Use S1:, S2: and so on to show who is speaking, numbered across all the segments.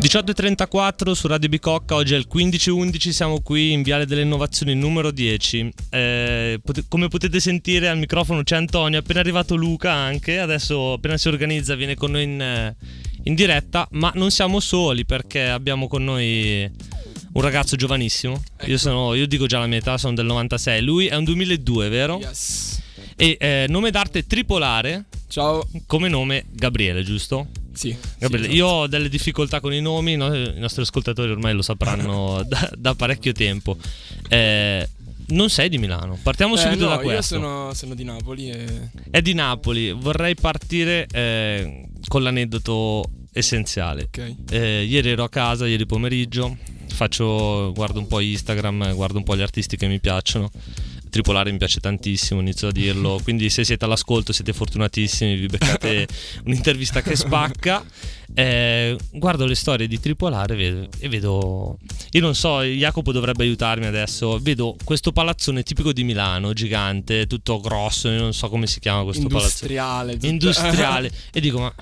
S1: 18.34 su Radio Bicocca, oggi è il 15.11, siamo qui in Viale delle Innovazioni numero 10. Eh, pot- come potete sentire al microfono c'è Antonio, è appena arrivato Luca anche, adesso appena si organizza viene con noi in, eh, in diretta, ma non siamo soli perché abbiamo con noi un ragazzo giovanissimo.
S2: Ecco.
S1: Io, sono, io dico già la mia età, sono del 96, lui è un 2002, vero?
S2: Yes.
S1: E eh, nome d'arte tripolare,
S2: Ciao.
S1: come nome Gabriele, giusto?
S2: Sì.
S1: Gabriele,
S2: sì,
S1: io ho delle difficoltà con i nomi, no? i nostri ascoltatori ormai lo sapranno da, da parecchio tempo. Eh, non sei di Milano, partiamo
S2: Eh,
S1: subito
S2: no,
S1: da questo.
S2: Io sono, sono di Napoli e.
S1: È di Napoli, vorrei partire eh, con l'aneddoto essenziale.
S2: Ok.
S1: Eh, ieri ero a casa, ieri pomeriggio, faccio, guardo un po' Instagram, guardo un po' gli artisti che mi piacciono. Tripolare mi piace tantissimo, inizio a dirlo. Quindi, se siete all'ascolto, siete fortunatissimi, vi beccate un'intervista che spacca. Eh, guardo le storie di Tripolare vedo- e vedo. Io non so, Jacopo dovrebbe aiutarmi adesso. Vedo questo palazzone tipico di Milano, gigante, tutto grosso. Non so come si chiama questo palazzone
S2: Industriale.
S1: industriale e dico ma,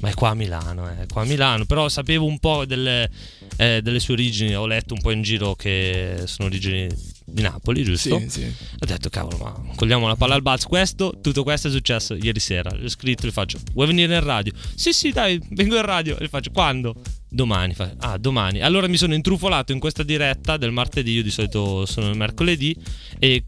S1: ma è qua a Milano eh, è qua a Milano però sapevo un po' delle, eh, delle sue origini ho letto un po' in giro che sono origini di Napoli giusto?
S2: Sì, sì.
S1: ho detto cavolo ma cogliamo la palla al balzo questo tutto questo è successo ieri sera gli ho scritto gli faccio vuoi venire in radio? sì sì dai vengo in radio e gli faccio quando? Domani, fa- ah domani. Allora mi sono intrufolato in questa diretta del martedì, io di solito sono il mercoledì e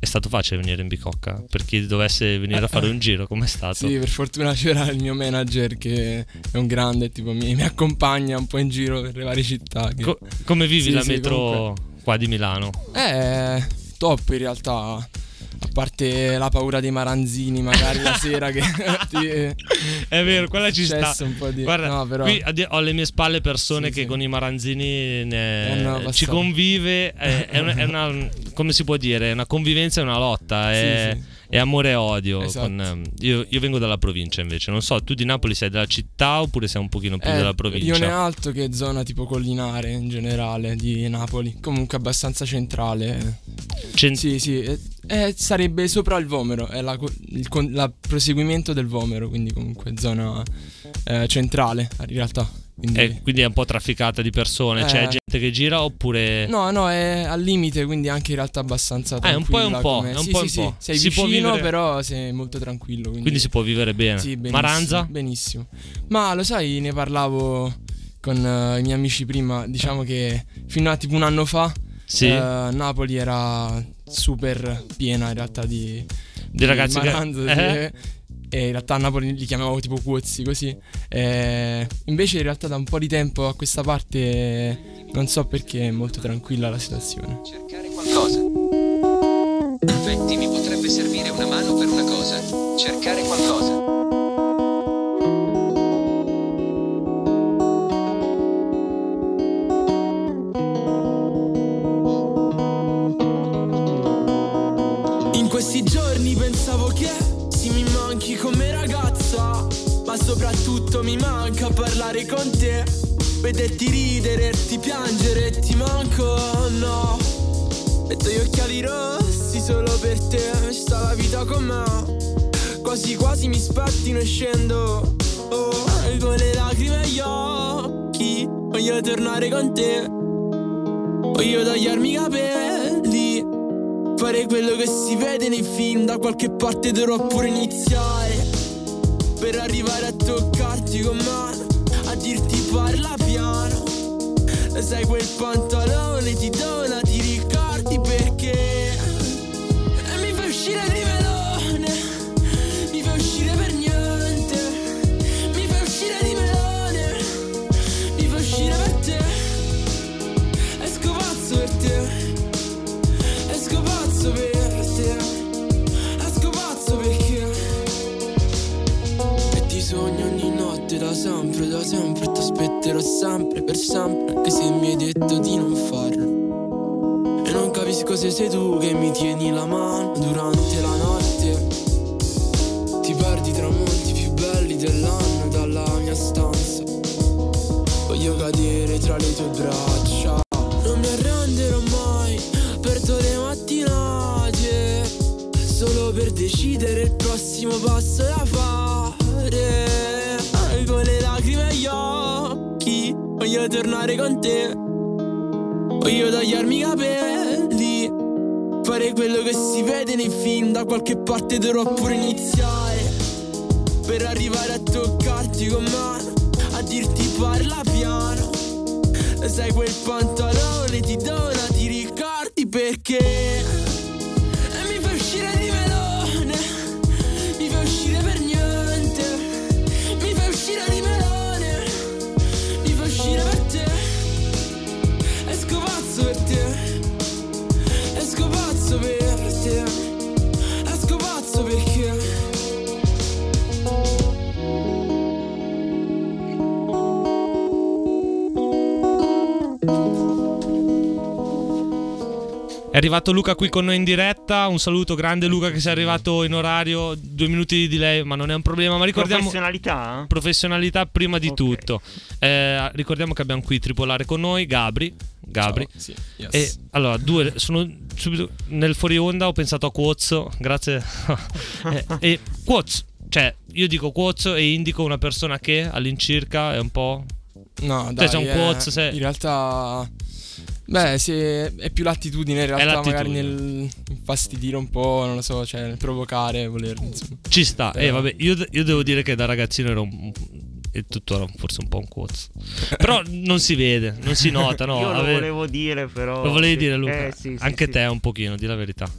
S1: è stato facile venire in bicocca per chi dovesse venire a fare un giro, com'è stato?
S2: Sì, per fortuna c'era il mio manager che è un grande, tipo mi, mi accompagna un po' in giro per le varie città. che-
S1: Co- come vivi
S2: Sì,
S1: la
S2: sì,
S1: metro
S2: comunque.
S1: Qua di Milano?
S2: Eh, top in realtà. A parte la paura dei maranzini, magari la sera che ti.
S1: È vero, quella ci sta.
S2: un po' di.
S1: Guarda,
S2: no, però.
S1: qui ho alle mie spalle persone
S2: Sì,
S1: che
S2: sì.
S1: con i maranzini ne-
S2: Hanno
S1: ci convive, è, è una, è una- come si può dire, è una convivenza e una lotta, è,
S2: sì.
S1: È amore e odio.
S2: Esatto.
S1: con, ehm, io, io vengo dalla provincia invece, non so, tu di Napoli sei della città oppure sei un pochino più
S2: Eh,
S1: della provincia?
S2: Rione Alto che è zona tipo collinare in generale di Napoli, comunque abbastanza centrale.
S1: Cent-
S2: Sì, sì, eh, eh, sarebbe sopra il Vomero, è la, il la proseguimento del Vomero, quindi comunque zona eh, centrale in realtà. Quindi...
S1: eh, quindi è un po' trafficata di persone, c'è
S2: Eh.
S1: gente che gira oppure...
S2: No, no, è al limite, quindi anche in realtà abbastanza
S1: Eh, un po' e un
S2: tranquilla
S1: po', è un
S2: sì,
S1: po' e
S2: sì,
S1: un po'.
S2: sì, sei
S1: Si
S2: vicino,
S1: vivere-
S2: però sei molto tranquillo. Quindi,
S1: Quindi si può vivere bene.
S2: Sì, benissimo,
S1: Maranza?
S2: Benissimo. Ma lo sai, ne parlavo con eh, i miei amici prima, diciamo che fino a tipo un anno fa
S1: Sì.
S2: eh, Napoli era super piena in realtà di,
S1: Di ragazzi che-
S2: Maranza,
S1: eh?
S2: sì. E in realtà a Napoli li chiamavo tipo Cuozzi così. Eh, invece in realtà da un po' di tempo a questa parte non so perché è molto tranquilla la situazione.
S3: Cercare qualcosa. Perfetti, mi potrebbe servire una mano per una cosa. Cercare qualcosa.
S4: In questi giorni ma soprattutto mi manca parlare con te, vederti ridere, ti piangere, ti manco, no. Metto gli occhiali rossi solo per te, sta la vita con me. Quasi quasi mi spettino e scendo, oh, con le lacrime agli occhi, voglio tornare con te. Voglio tagliarmi i capelli Fare quello che si vede nei film Da qualche parte dovrò pure iniziare Per arrivare a toccarti con mano A dirti parla piano. Lo sai quel pantalone ti dona Ti ricordi perché E mi fai uscire di sempre, Ti aspetterò sempre, per sempre Anche se mi hai detto di non farlo. E non capisco se sei tu che mi tieni la mano Durante la notte. Ti perdi tra molti più belli dell'anno Dalla mia stanza. Voglio cadere tra le tue braccia. Non mi arrenderò mai Perdo le mattinate. Solo per decidere il prossimo passo da fare tornare con te. Voglio tagliarmi i capelli. Fare quello che si vede nei film, da qualche parte dovrò pure iniziare. Per arrivare a toccarti con mano, a dirti parla piano. Sai quel pantalone ti dona, ti ricordi perché?
S1: È arrivato Luca qui con noi in diretta. Un saluto grande Luca che sei arrivato in orario, due minuti di delay, ma non è un problema. Ma ricordiamo
S5: Professionalità?
S1: professionalità prima di
S5: Ok.
S1: tutto. Eh, ricordiamo che abbiamo qui tripolare con noi Gabri. Gabri.
S2: Ciao, sì, yes.
S1: E allora, due sono subito nel fuori onda ho pensato a Quoz, grazie. e, e Quoz, cioè io dico Quoz e indico una persona che all'incirca è un po'
S2: No, dai,
S1: sei un
S2: eh,
S1: quoz, sei-
S2: in realtà Beh, sì, è più l'attitudine in realtà, magari nel infastidire un po', non lo so, cioè nel provocare, voler, insomma.
S1: ci sta. E
S2: Però-
S1: vabbè, io, io devo dire che da ragazzino ero un, e tuttora forse un po' un Quoz. Però non si vede, non si nota, no.
S5: Io lo
S1: ave-
S5: volevo dire, però.
S1: Lo volevi dire Luca?
S5: Eh, sì, sì,
S1: Anche
S5: sì.
S1: te un pochino, di la verità.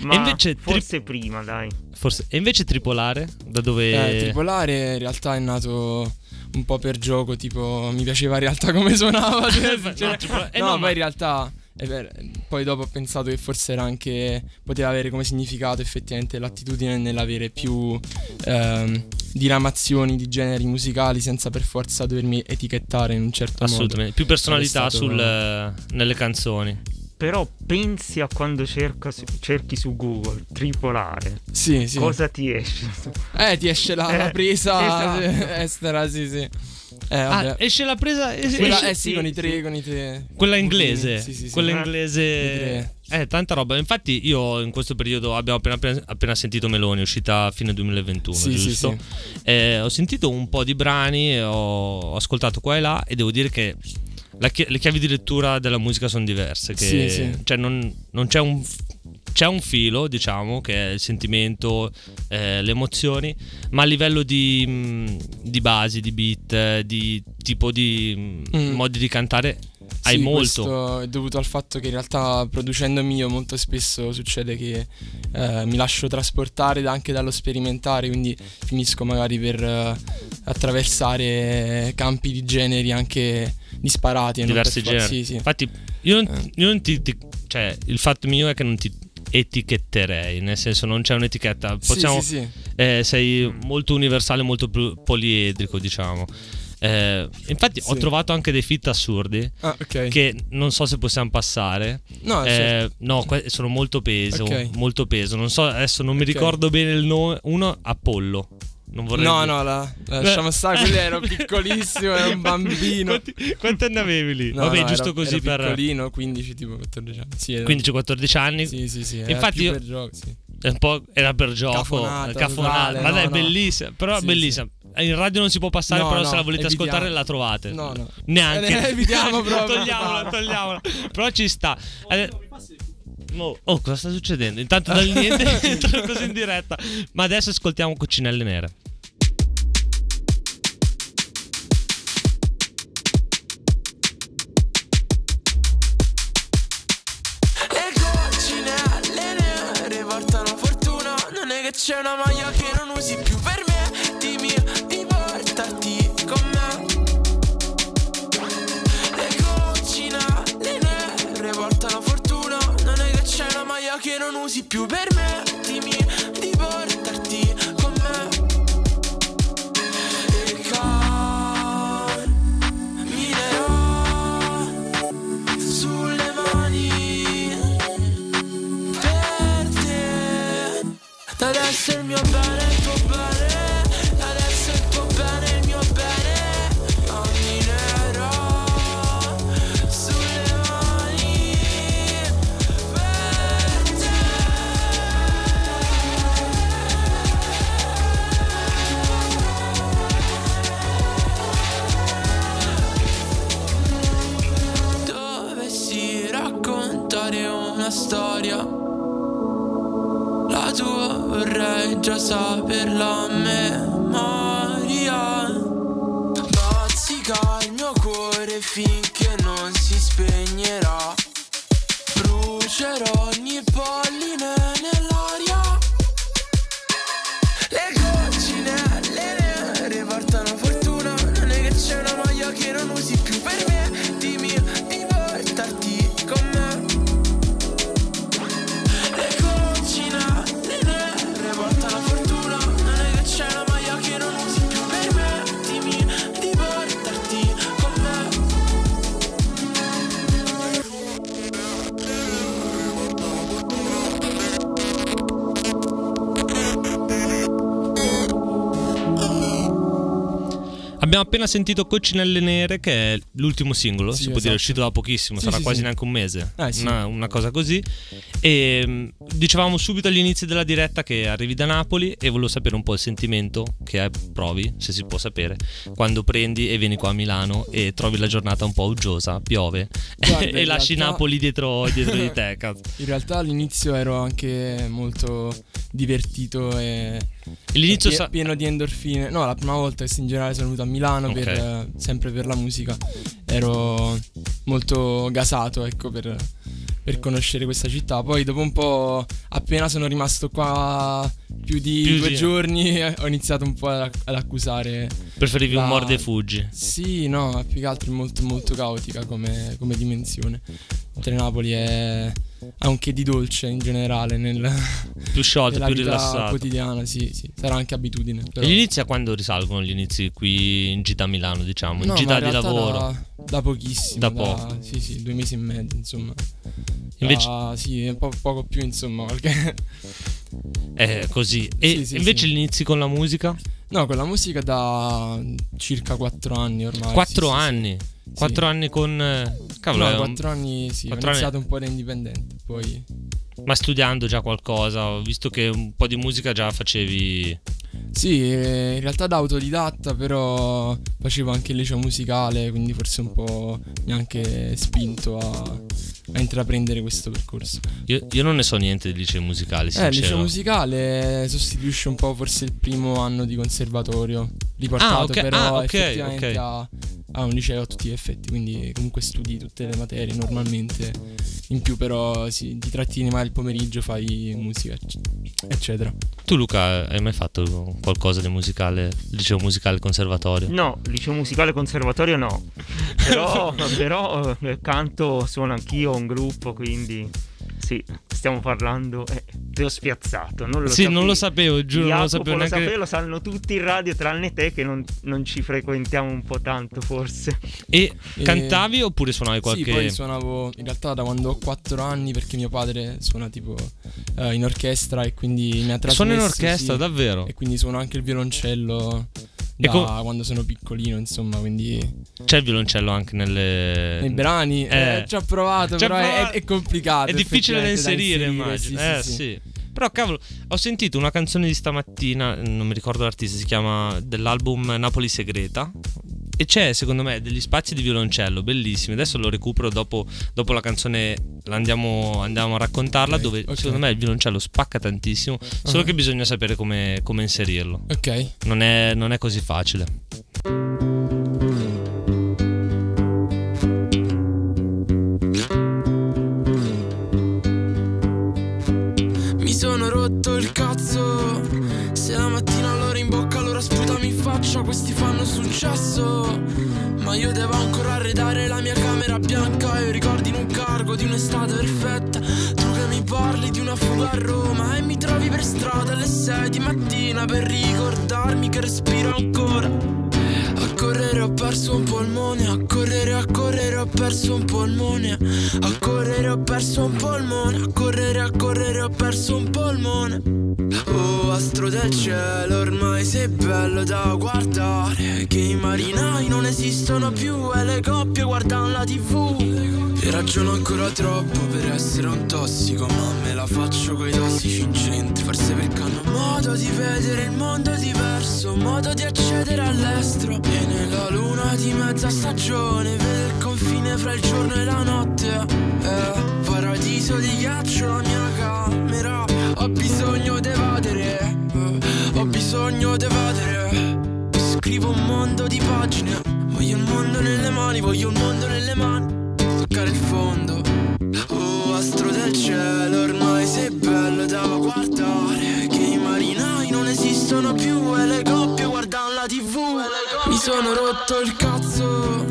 S5: Ma
S1: E invece tri-
S5: forse prima, dai.
S1: Forse. E invece tripolare? Da dove...
S2: Eh, tripolare in realtà è nato un po' per gioco, tipo mi piaceva in realtà come suonava. cioè,
S1: No,
S2: cioè-
S1: tripola- eh,
S2: no,
S1: no,
S2: poi
S1: ma-
S2: in realtà vero, poi dopo ho pensato che forse era anche poteva avere come significato effettivamente l'attitudine nell'avere più ehm, diramazioni di generi musicali senza per forza dovermi etichettare in un certo
S1: Assolutamente. Più personalità
S2: stato-
S1: sul, nelle canzoni.
S5: Però pensi a quando cerca cerchi su Google tripolare.
S2: Sì, sì.
S5: Cosa ti esce?
S2: Eh, ti esce la, la
S5: Eh,
S2: presa
S5: esatto.
S2: estera, sì, sì. Eh, vabbè.
S1: Ah, esce la presa. esce-
S2: Quella,
S1: esce-
S2: eh sì,
S5: sì,
S2: con i
S5: sì.
S2: tre, con i tre.
S1: Quella inglese,
S2: Sì, sì, sì.
S1: quella
S5: Eh.
S1: inglese, eh, tanta roba. Infatti, io in questo periodo abbiamo appena, appena- sentito Meloni, uscita a fine 2021,
S2: Sì, sì,
S1: giusto? Eh, ho sentito un po' di brani, ho, ascoltato qua e là, e devo dire che la chi- le chiavi di lettura della musica sono diverse. Che,
S2: Sì, sì.
S1: Cioè, non, non c'è un. C'è un filo, diciamo, che è il sentimento, eh, le emozioni, ma a livello di, mh, di basi, di beat, di tipo di mh,
S2: Mm.
S1: modi di cantare, hai
S2: Sì,
S1: molto.
S2: Questo è dovuto al fatto che in realtà producendomi io molto spesso succede che eh, mi lascio trasportare da- anche dallo sperimentare, quindi finisco magari per eh, attraversare campi di generi anche disparati.
S1: diversi generi.
S2: Sì, sì.
S1: Infatti, io non,
S2: Eh.
S1: io non ti, ti- Cioè, il fatto mio è che non ti etichetterei, nel senso non c'è un'etichetta.
S2: Sì,
S1: Possiamo,
S2: sì, sì.
S1: eh, sei molto universale, molto poliedrico, diciamo. Eh, infatti, ho
S2: Sì.
S1: trovato anche dei fit assurdi
S2: Ah, ok.
S1: che non so se possiamo passare.
S2: No,
S1: Eh,
S2: certo.
S1: no, sono molto peso.
S2: Ok.
S1: Molto peso. Non so, adesso non mi
S2: Ok.
S1: ricordo bene il nome. Uno, Apollo. Non vorrei
S2: No,
S1: dire-
S2: no, la, la lasciamo stare, quello ero piccolissimo, ero un bambino.
S1: Quanti, quanti anni avevi lì?
S2: No,
S1: Vabbè,
S2: no,
S1: giusto
S2: ero-
S1: così
S2: ero
S1: per.
S2: piccolino, 15, tipo 14 anni. Sì, ero-
S1: 15-14 anni.
S2: Sì, sì, sì. era
S1: Infatti
S2: più
S1: io-
S2: per gioco, sì.
S1: È un po' era per gioco.
S2: Cafonata
S1: cafonata. Ma dai, è
S2: no, no.
S1: bellissima. Però è
S2: Sì,
S1: bellissima. In radio non si può passare,
S2: No,
S1: però
S2: no,
S1: se la volete
S2: evitiamo.
S1: ascoltare la trovate.
S2: No, no.
S1: Neanche.
S2: Eh, evitiamo proprio.
S1: togliamola, togliamola. Però ci sta. Oh, oh, cosa sta succedendo? Intanto dal niente entra così in diretta. Ma adesso ascoltiamo Coccinelle Nere.
S4: C'è una maglia che non usi più per me. Dimmi di portarti con me. Le coccinelle nere portano fortuna. Non è che c'è una maglia che non usi più per me Brucerò ogni polline
S1: Abbiamo appena sentito Coccinelle Nere, che è l'ultimo singolo,
S2: Sì,
S1: si può dire, è
S2: esatto.
S1: uscito da pochissimo,
S2: Sì,
S1: sarà
S2: sì,
S1: quasi neanche un mese,
S2: Eh,
S1: una, una cosa così. E mh, dicevamo subito all'inizio della diretta che arrivi da Napoli e volevo sapere un po' il sentimento che provi, se si può sapere, quando prendi e vieni qua a Milano e trovi la giornata un po' uggiosa, piove
S2: Guarda,
S1: e lasci
S2: realtà-
S1: Napoli dietro, dietro di te. cazzo.
S2: In realtà all'inizio ero anche molto divertito e
S1: L'inizio
S2: pie- pieno di endorfine. No, la prima volta che in generale sono venuto a Milano per,
S1: Ok.
S2: eh, sempre per la musica ero molto gasato, ecco, per, per conoscere questa città. Poi dopo un po', appena sono rimasto qua più di
S1: Più
S2: due giorni, ho iniziato un po' ad, ad accusare.
S1: preferivi un
S2: la-
S1: morde e fuggi.
S2: Sì, no, più che altro è molto molto caotica come, come dimensione. Mentre Napoli è ha un che di dolce in generale nel,
S1: Più sciolto, più rilassato.
S2: quotidiana, sì, sì, sarà anche abitudine. Però.
S1: E gli inizi a quando risalgono gli inizi qui in gita a Milano, diciamo, in
S2: No,
S1: gita di lavoro?
S2: Da, da pochissimo.
S1: Da poco.
S2: Sì, sì, due mesi e mezzo, insomma.
S1: Invece-
S2: Da- sì, po' poco più, insomma. Qualche...
S1: È così. E
S2: Sì, sì,
S1: invece
S2: sì.
S1: gli inizi con la musica?
S2: No, con la musica da circa quattro anni ormai.
S1: Quattro
S2: sì, sì, sì.
S1: anni. Quattro anni con... eh, Cavolo,
S2: No, quattro anni sì,
S1: quattro
S2: ho
S1: anni-
S2: iniziato un po' da indipendente, poi...
S1: ma studiando già qualcosa, ho visto che un po' di musica già facevi...
S2: Sì, eh, in realtà da autodidatta, però facevo anche il liceo musicale, quindi forse un po' mi ha anche spinto a, a intraprendere questo percorso.
S1: Io, io non ne so niente del liceo musicale,
S2: Eh, il liceo
S1: sincero.
S2: musicale sostituisce un po' forse il primo anno di conservatorio, riportato
S1: Ah, ok,
S2: però
S1: ah, ok,
S2: effettivamente
S1: ok.
S2: A, a un liceo a tutti gli effetti, quindi comunque studi tutte le materie normalmente, in più però sì, ti trattini mai il pomeriggio, fai musica, ecc- eccetera.
S1: Tu Luca hai mai fatto qualcosa di musicale, liceo musicale conservatorio?
S5: No, liceo musicale conservatorio no. Però, però eh, canto, suono anch'io un gruppo, quindi sì, stiamo parlando. Eh, ti ho spiazzato. Non lo
S1: sì, non lo
S5: sapevi.
S1: sapevo, giuro, non lo
S5: Jacopo
S1: sapevo
S5: lo
S1: neanche...
S5: sapevo, lo sanno tutti in radio tranne te che non, non ci frequentiamo un po' tanto forse.
S1: E
S2: E-
S1: cantavi oppure suonavi qualche...
S2: Sì, poi suonavo in realtà da quando ho 4 anni perché mio padre suona tipo eh, in orchestra e quindi mi ha trasmesso
S1: Suona in orchestra,
S2: sì,
S1: davvero?
S2: E quindi suono anche il violoncello da
S1: com-
S2: quando sono piccolino, insomma, quindi
S1: C'è il violoncello anche nelle...
S2: nei brani
S1: Eh.
S2: eh, ci ho provato,
S1: ho
S2: però è-
S1: provato.
S2: È, è complicato.
S1: È difficile da
S2: effettivamente,
S1: inserire, immagino. eh,
S2: sì, sì,
S1: sì,
S2: sì.
S1: Però, cavolo, ho sentito una canzone di stamattina, non mi ricordo l'artista, si chiama dell'album Napoli Segreta. E c'è, secondo me, degli spazi di violoncello bellissimi. Adesso lo recupero dopo, dopo la canzone, andiamo, andiamo a raccontarla.
S2: Ok,
S1: dove
S2: ok.
S1: secondo me il violoncello spacca tantissimo. Solo
S2: Ah.
S1: che bisogna sapere come, come inserirlo.
S2: Ok.
S1: Non è, non è così facile.
S4: Io devo ancora arredare la mia camera bianca E ricordi in un cargo di un'estate perfetta. Tu che mi parli di una fuga a Roma E mi trovi per strada alle 6 di mattina Per ricordarmi che respiro ancora. A correre ho perso un polmone, a correre, a correre ho perso un polmone, a correre ho perso un polmone, a correre, a correre ho perso un polmone. Oh astro del cielo, ormai sei bello da guardare, che i marinai non esistono più e le coppie guardano la tv. E ragiono ancora troppo per essere un tossico, ma me la faccio coi tossici in centro, forse perché hanno modo di vedere il mondo diverso, modo di accedere all'estero. E nella luna di mezza stagione vede il confine fra il giorno e la notte. Eh, paradiso di ghiaccio la mia camera Ho bisogno di evadere bisogno di evadere. Scrivo un mondo di pagine. Voglio il mondo nelle mani, voglio il mondo nelle mani. Toccare il fondo. Oh astro del cielo, ormai sei bello da guardare. Che i marinai non esistono più E le coppie guardano la tv Mi sono rotto il cazzo.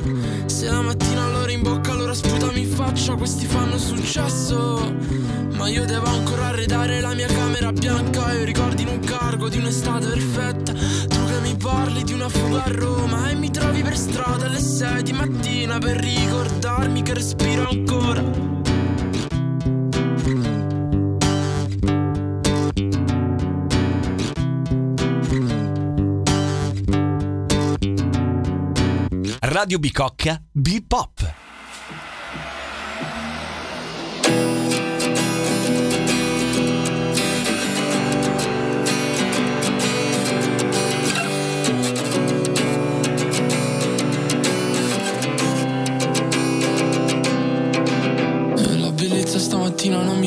S4: Se la mattina loro in bocca allora sputami in faccia Questi fanno successo Ma io devo ancora arredare la mia camera bianca E ricordi in un cargo di un'estate perfetta Tu che mi parli di una fuga a Roma E mi trovi per strada alle 6 di mattina Per ricordarmi che respiro ancora
S6: Radio Bicocca Bipop.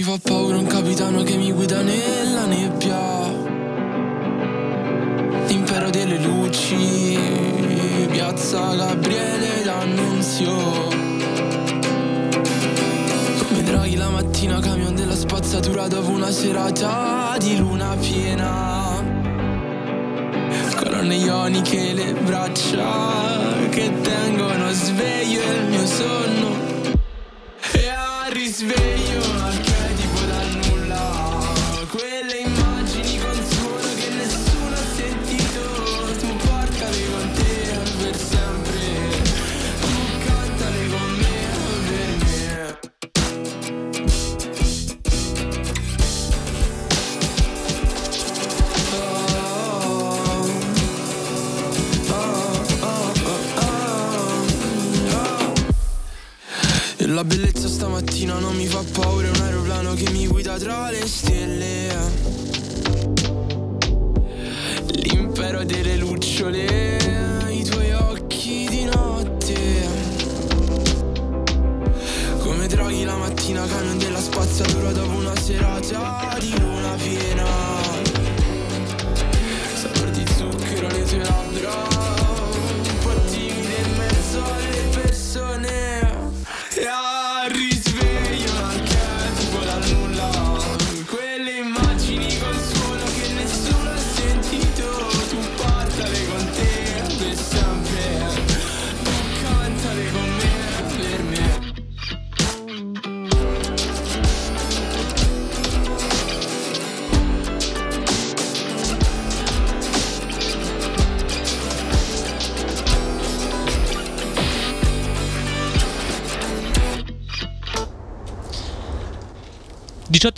S4: Fa paura, un capitano che mi guida nella nebbia. L'impero delle luci, piazza Gabriele d'Annunzio. Come draghi la mattina, camion della spazzatura dopo una serata di luna piena. Colonne ioniche, le braccia che tengono sveglio il mio sonno. E al risveglio la bellezza stamattina non mi fa paura, è un aeroplano che mi guida tra le stelle. L'impero delle lucciole, i tuoi occhi di notte. Come draghi la mattina, camion della spazzatura dopo una serata di luna piena.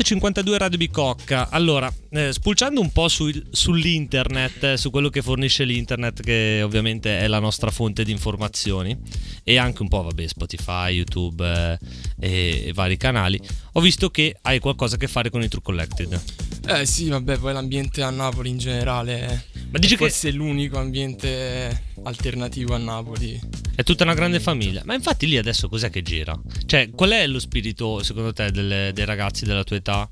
S1: 52 Radio Bicocca. Allora, eh, spulciando un po' su, sull'internet, eh, su quello che fornisce l'internet, che ovviamente è la nostra fonte di informazioni, e anche un po', vabbè, Spotify, YouTube eh, e, vari canali, ho visto che hai qualcosa a che fare con i True Collected.
S2: Eh sì, vabbè, poi l'ambiente a Napoli in generale
S1: ma dici
S2: è
S1: che
S2: forse l'unico ambiente alternativo a Napoli.
S1: è tutta una grande famiglia. Ma infatti lì adesso cos'è che gira? Cioè, qual è lo spirito, secondo te, delle- dei ragazzi della tua età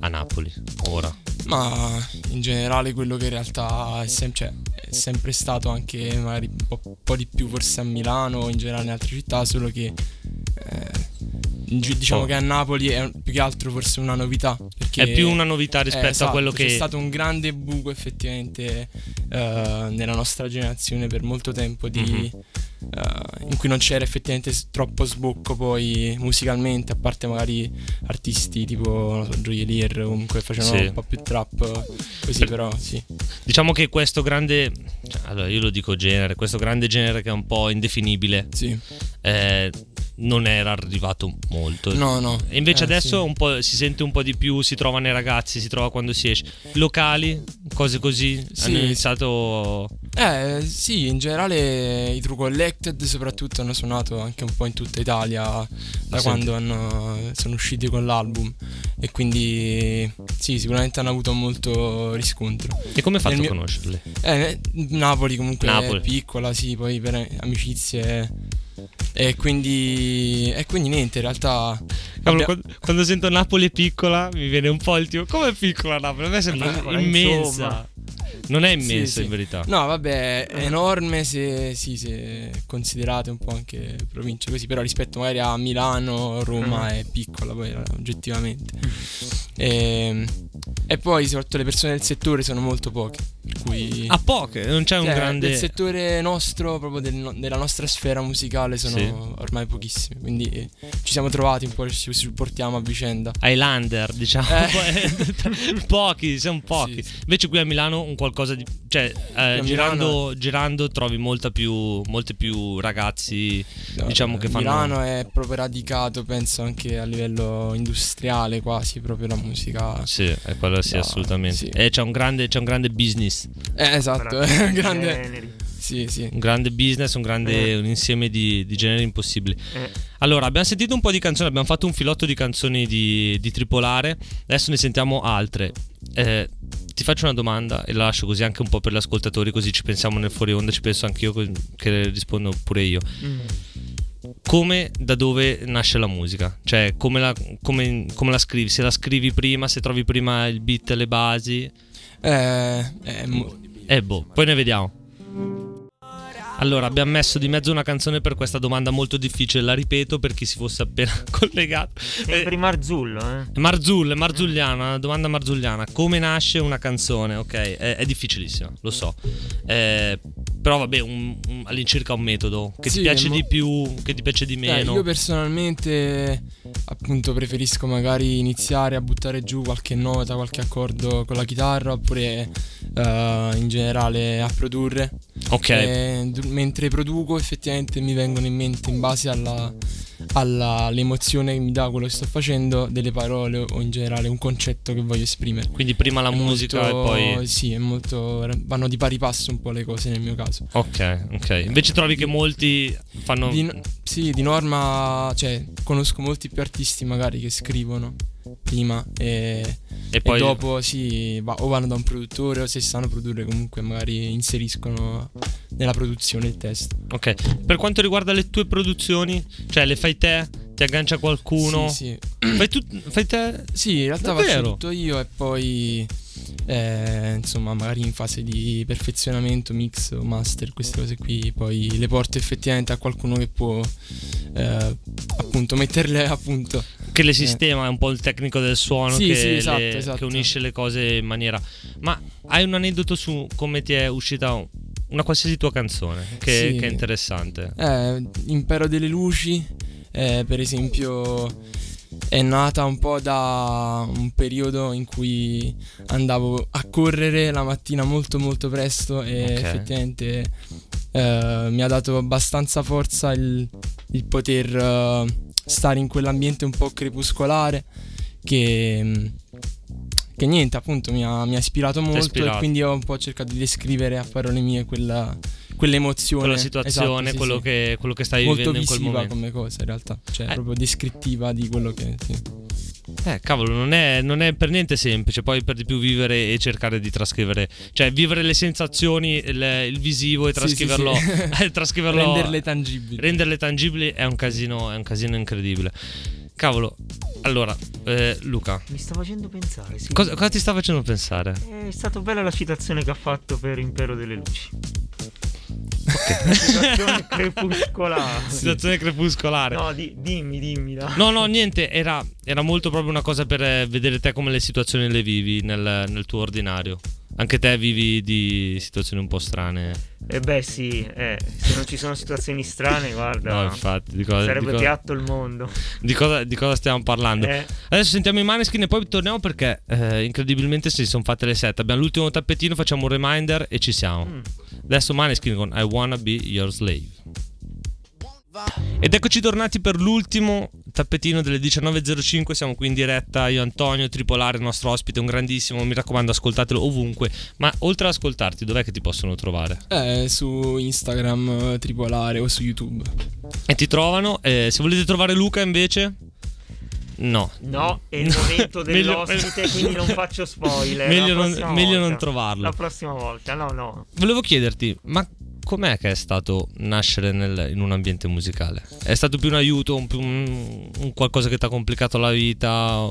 S1: a Napoli, ora?
S2: Ma in generale quello che in realtà è, sem- cioè, è sempre stato anche magari un po', po' di più forse a Milano o in generale in altre città, solo che eh, diciamo
S1: Oh.
S2: che a Napoli è più che altro forse una novità. Perché
S1: È più una novità rispetto
S2: Eh,
S1: a
S2: esatto,
S1: quello
S2: C'è
S1: che...
S2: stato un grande buco effettivamente eh, nella nostra generazione per molto tempo di,
S1: Mhm.
S2: eh, in cui non c'era effettivamente troppo sbocco poi musicalmente, a parte magari artisti tipo so, Gioielier comunque facevano
S1: Sì.
S2: un po' più trap così però sì.
S1: Diciamo che questo grande, cioè, allora io lo dico genere, questo grande genere che è un po' indefinibile,
S2: Sì.
S1: eh, non era arrivato molto.
S2: No, no.
S1: E invece
S2: Eh,
S1: adesso
S2: sì.
S1: un po' si sente un po' di più, si trova nei ragazzi, si trova quando si esce. Locali, cose così,
S2: Sì.
S1: hanno iniziato...
S2: Eh sì, in generale i True Collected soprattutto hanno suonato anche un po' in tutta Italia da
S1: Sì.
S2: quando hanno- sono usciti con l'album e quindi sì, sicuramente hanno avuto molto riscontro.
S1: E come hai fatto a
S2: mio-
S1: conoscerli?
S2: Eh, Napoli comunque
S1: Napoli.
S2: è piccola, sì, poi per amicizie e quindi, e quindi niente, in realtà
S1: Cavolo,
S2: Abbia-
S1: quando, sento Napoli piccola, mi viene un po' il tipo. Come è piccola Napoli? A me sembra
S5: Piccola,
S1: immensa.
S5: insomma.
S1: Non è
S2: Sì,
S1: immensa
S2: sì.
S1: in verità.
S2: No, vabbè, è enorme se, sì, se considerate un po' anche province così, però rispetto magari a Milano, Roma è piccola poi eh, oggettivamente. E, e poi soprattutto le persone del settore sono molto poche, cui...
S1: A poche, non c'è un
S2: Cioè,
S1: grande.
S2: Del settore nostro, proprio del della nostra sfera musicale, sono
S1: Sì.
S2: ormai pochissime. Quindi eh, ci siamo trovati un po', ci supportiamo a vicenda.
S1: Highlander, diciamo.
S2: Eh.
S1: pochi, sono pochi.
S2: Sì, sì.
S1: Invece qui a Milano un qualcosa di. Cioè, eh, girando,
S2: Milano-
S1: girando trovi molta più, molti più ragazzi,
S2: No,
S1: diciamo che fanno.
S2: Milano è proprio radicato, penso anche a livello industriale, quasi proprio la musica.
S1: Sì, è quello sì,
S2: No,
S1: assolutamente. E c'è un grande, c'è un grande business.
S2: Eh, esatto, è un grande.
S5: Generi.
S2: Sì, sì.
S1: Un grande business, un grande
S5: Eh.
S1: un insieme di, di generi impossibili.
S5: Eh,
S1: Allora, abbiamo sentito un po' di canzoni, abbiamo fatto un filotto di canzoni di, di Tripolare, adesso ne sentiamo altre. Eh, ti faccio una domanda e la lascio così anche un po' per gli ascoltatori, così ci pensiamo nel fuori onda, ci penso anch'io co- che rispondo pure io.
S5: mm.
S1: Come, da dove nasce la musica? Cioè, come la, come- come la scrivi? Se la scrivi prima, se trovi prima il beat e le basi?
S2: Eh, mo-
S1: Eh boh, poi ne vediamo. Allora, abbiamo messo di mezzo una canzone per questa domanda molto difficile, la ripeto per chi si fosse appena collegato. Eh,
S5: Marzullo, eh.
S1: Marzullo, marzulliana, una domanda marzulliana. Come nasce una canzone? Ok, è, è difficilissima, lo so. Eh, però vabbè, un- un- all'incirca un metodo che ti
S2: Sì,
S1: piace
S2: mo-
S1: di più, che ti piace di
S2: Eh,
S1: meno.
S2: io personalmente appunto preferisco magari iniziare a buttare giù qualche nota, qualche accordo con la chitarra oppure eh, in generale a produrre.
S1: ok,
S2: E du- mentre produco effettivamente mi vengono in mente in base alla, alla- all'emozione che mi dà quello che sto facendo delle parole o in generale un concetto che voglio esprimere.
S1: quindi prima la
S2: È
S1: musica
S2: molto-
S1: e poi...
S2: Sì, è molto... vanno di pari passo un po' le cose nel mio caso.
S1: Ok, ok. Invece trovi che molti fanno...
S2: Di, sì, di norma, cioè, conosco molti più artisti magari che scrivono prima e,
S1: e
S2: e
S1: poi...
S2: dopo sì, va- o vanno da un produttore o se sanno produrre comunque magari inseriscono nella produzione il testo.
S1: Ok, per quanto riguarda le tue produzioni, cioè le fai te? Ti aggancia qualcuno?
S2: Sì, sì.
S1: Fai, tu, fai te?
S2: Sì, in realtà
S1: Davvero?
S2: faccio tutto io e poi eh, insomma magari in fase di perfezionamento, mix o master, queste cose qui, poi le porto effettivamente a qualcuno che può eh, appunto metterle a punto.
S1: Che le sistema, è un po' il tecnico del suono
S2: Sì,
S1: che,
S2: sì, esatto,
S1: le-
S2: esatto.
S1: che unisce le cose in maniera... Ma hai un aneddoto su come ti è uscita una qualsiasi tua canzone? Che,
S2: Sì.
S1: che è interessante.
S2: Eh, Impero delle luci, eh, per esempio, è nata un po' da un periodo in cui andavo a correre la mattina molto molto presto e
S1: Ok.
S2: effettivamente eh, mi ha dato abbastanza forza il, il poter eh, stare in quell'ambiente un po' crepuscolare che, che niente appunto mi ha, mi ha ispirato molto
S1: ispirato.
S2: e quindi ho un po' cercato di descrivere a parole mie quella, quell'emozione
S1: Quella situazione,
S2: Esatto, sì,
S1: quello,
S2: sì.
S1: Che, quello che stai
S2: molto
S1: vivendo in quel
S2: visiva
S1: momento.
S2: come cosa in realtà cioè
S1: Eh.
S2: proprio descrittiva di quello che sì.
S1: Eh, cavolo, non è, non è per niente semplice. Poi per di più vivere e cercare di trascrivere, cioè vivere le sensazioni, il, il visivo e
S2: Sì, sì,
S1: trascriverlo,
S2: sì.
S1: eh, trascriverlo
S2: renderle tangibili
S1: renderle tangibili è un casino, è un casino incredibile. Cavolo, allora, eh, Luca,
S5: Mi sta facendo pensare, sì.
S1: cosa, cosa ti sta facendo pensare?
S5: È stata bella la citazione che ha fatto per Impero delle Luci. Citazione crepuscolare.
S1: Situazione crepuscolare.
S5: No, di- dimmi, dimmi. dai.
S1: No, no, niente, era, era molto proprio una cosa per eh, vedere te come le situazioni le vivi nel, nel tuo ordinario. Anche te vivi di situazioni un po' strane.
S5: Eh beh sì, eh, se non ci sono situazioni strane, guarda,
S1: No, infatti, di cosa,
S5: sarebbe
S1: cosa-
S5: piatto il mondo.
S1: di cosa- di cosa stiamo parlando?
S5: Eh,
S1: Adesso sentiamo i Maneskin e poi torniamo perché eh, incredibilmente si sono fatte le sette. Abbiamo l'ultimo tappetino, facciamo un reminder e ci siamo.
S5: mm.
S1: Adesso Maneskin con I Wanna Be Your Slave. Ed eccoci tornati per l'ultimo tappetino delle 19.05. Siamo qui in diretta. Io, Antonio Tripolare, il nostro ospite, un grandissimo. Mi raccomando, ascoltatelo ovunque. Ma oltre ad ascoltarti, dov'è che ti possono trovare?
S2: eh, su Instagram eh, tripolare o su YouTube
S1: E ti trovano. Eh, se volete trovare Luca, invece, no.
S5: No, è il momento
S1: Meglio-
S5: dell'ospite, quindi non faccio spoiler.
S1: Meglio non- meglio non trovarlo.
S5: La prossima volta, no, no.
S1: Volevo chiederti, ma com'è che è stato nascere nel- in un ambiente musicale? È stato più un aiuto, un, un- un qualcosa che ti ha complicato la vita?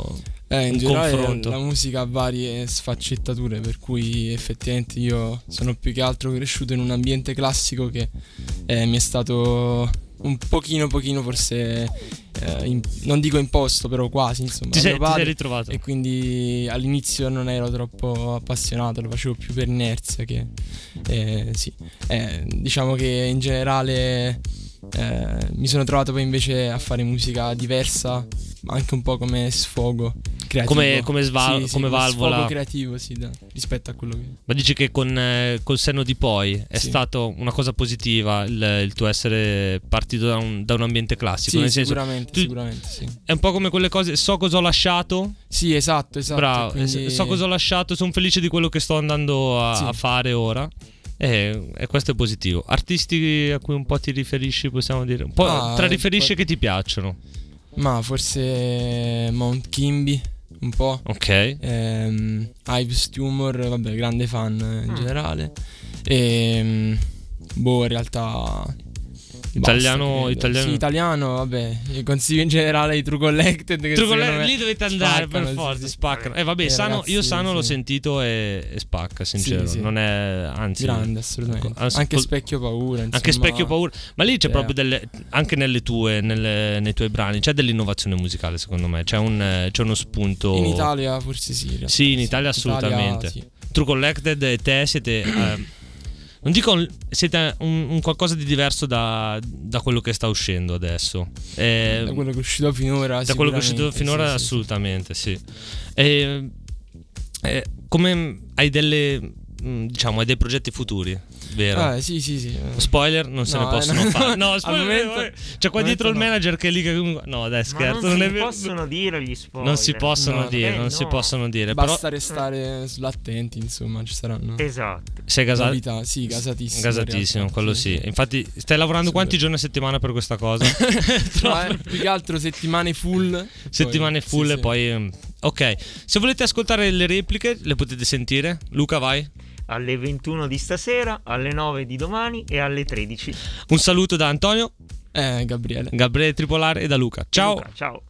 S2: Eh, in
S1: un
S2: generale
S1: confronto.
S2: la musica ha varie sfaccettature, per cui effettivamente io sono più che altro cresciuto in un ambiente classico che eh, mi è stato un pochino, pochino forse, eh, in- non dico imposto, però quasi, insomma.
S1: Ti sei, ti sei ritrovato?
S2: E quindi all'inizio non ero troppo appassionato, lo facevo più per inerzia che eh, sì. Eh, diciamo che in generale eh, mi sono trovato poi invece a fare musica diversa, anche un po' come sfogo creativo.
S1: Come- come sval-
S2: Sì, sì,
S1: come valvola.
S2: creativo, sì, da- rispetto a quello che
S1: Ma dici che con eh, col senno di poi è
S2: Sì.
S1: stato una cosa positiva il, il tuo essere partito da un, da un ambiente classico?
S2: Sì,
S1: nel senso,
S2: sicuramente, sicuramente, sì.
S1: è un po' come quelle cose, so cosa ho lasciato,
S2: Sì, esatto, esatto.
S1: bravo,
S2: quindi-
S1: so cosa ho lasciato, sono felice di quello che sto andando a, a fare ora. E, e questo è positivo. Artisti a cui un po' ti riferisci, possiamo dire? Un po'
S2: Ah,
S1: tra riferisci
S2: poi-
S1: che ti piacciono.
S2: Ma forse Mount Kimby, un po'.
S1: Ok.
S2: Ehm, Ives Tumor, vabbè, grande fan in
S5: Mm.
S2: generale. E boh, in realtà. Basta,
S1: Italiano-
S2: credo.
S1: italiano-
S2: Sì, italiano, vabbè. Io consiglio in generale i True Collected. Che
S1: True Collected, lì dovete andare
S2: spaccano,
S1: per forza,
S2: sì.
S1: spaccano. Eh vabbè,
S2: Eh,
S1: Sano,
S2: ragazzi,
S1: io Sano l'ho
S2: sì.
S1: sentito e, e spacca, sincero.
S2: Sì.
S1: Non è, anzi,
S2: Grande, assolutamente.
S1: Ecco, ascol-
S2: Anche Specchio Paura. Insomma.
S1: Anche Specchio Paura. Ma lì c'è
S2: Cioè-
S1: proprio delle. Anche nelle tue, nelle- nei tuoi brani, c'è dell'innovazione musicale, secondo me. C'è, un, eh, c'è uno spunto.
S2: In Italia forse sì. realtà.
S1: Sì, in Italia assolutamente.
S2: sì.
S1: True Collected e te siete. Eh, non dico siete un, un qualcosa di diverso da, da quello che sta uscendo adesso. Eh,
S2: Da quello che è uscito finora.
S1: da quello che è uscito finora,
S2: sì, sì, sì.
S1: assolutamente sì. E, eh, come hai delle. mm, diciamo, hai dei progetti futuri, vero?
S2: Ah, sì, sì, sì.
S1: Spoiler non se
S2: No,
S1: ne
S2: eh,
S1: possono
S2: no,
S1: fare.
S2: no,
S1: spoiler.
S2: momento-
S1: vabbè. C'è qua dietro il
S2: momento no.
S1: manager che è lì che. No, dai,
S5: Ma
S1: scherzo.
S5: non,
S1: Non,
S5: si
S1: è vero.
S5: possono dire gli spoiler.
S1: Non si possono
S2: No,
S1: dire,
S5: eh,
S1: non si
S5: no.
S1: possono dire.
S2: Basta
S1: Però
S2: restare sull'attenti, insomma, ci saranno
S5: Esatto.
S1: sei gasato.
S2: novità. Sì, gasatissimo.
S1: Gasatissimo, quello sì. Infatti, stai lavorando quanti giorni a settimana per questa cosa?
S2: No, eh, più che altro settimane full.
S1: Settimane full
S2: sì,
S1: e
S2: sì.
S1: poi. ehm, Ok, se volete ascoltare le repliche, le potete sentire. Luca, vai.
S5: Alle 21 di stasera, alle 9 di domani e alle 13.
S1: Un saluto da Antonio,
S2: Eh, Gabriele.
S1: Gabriele Tripolare e da Luca. Ciao.
S5: Luca, ciao.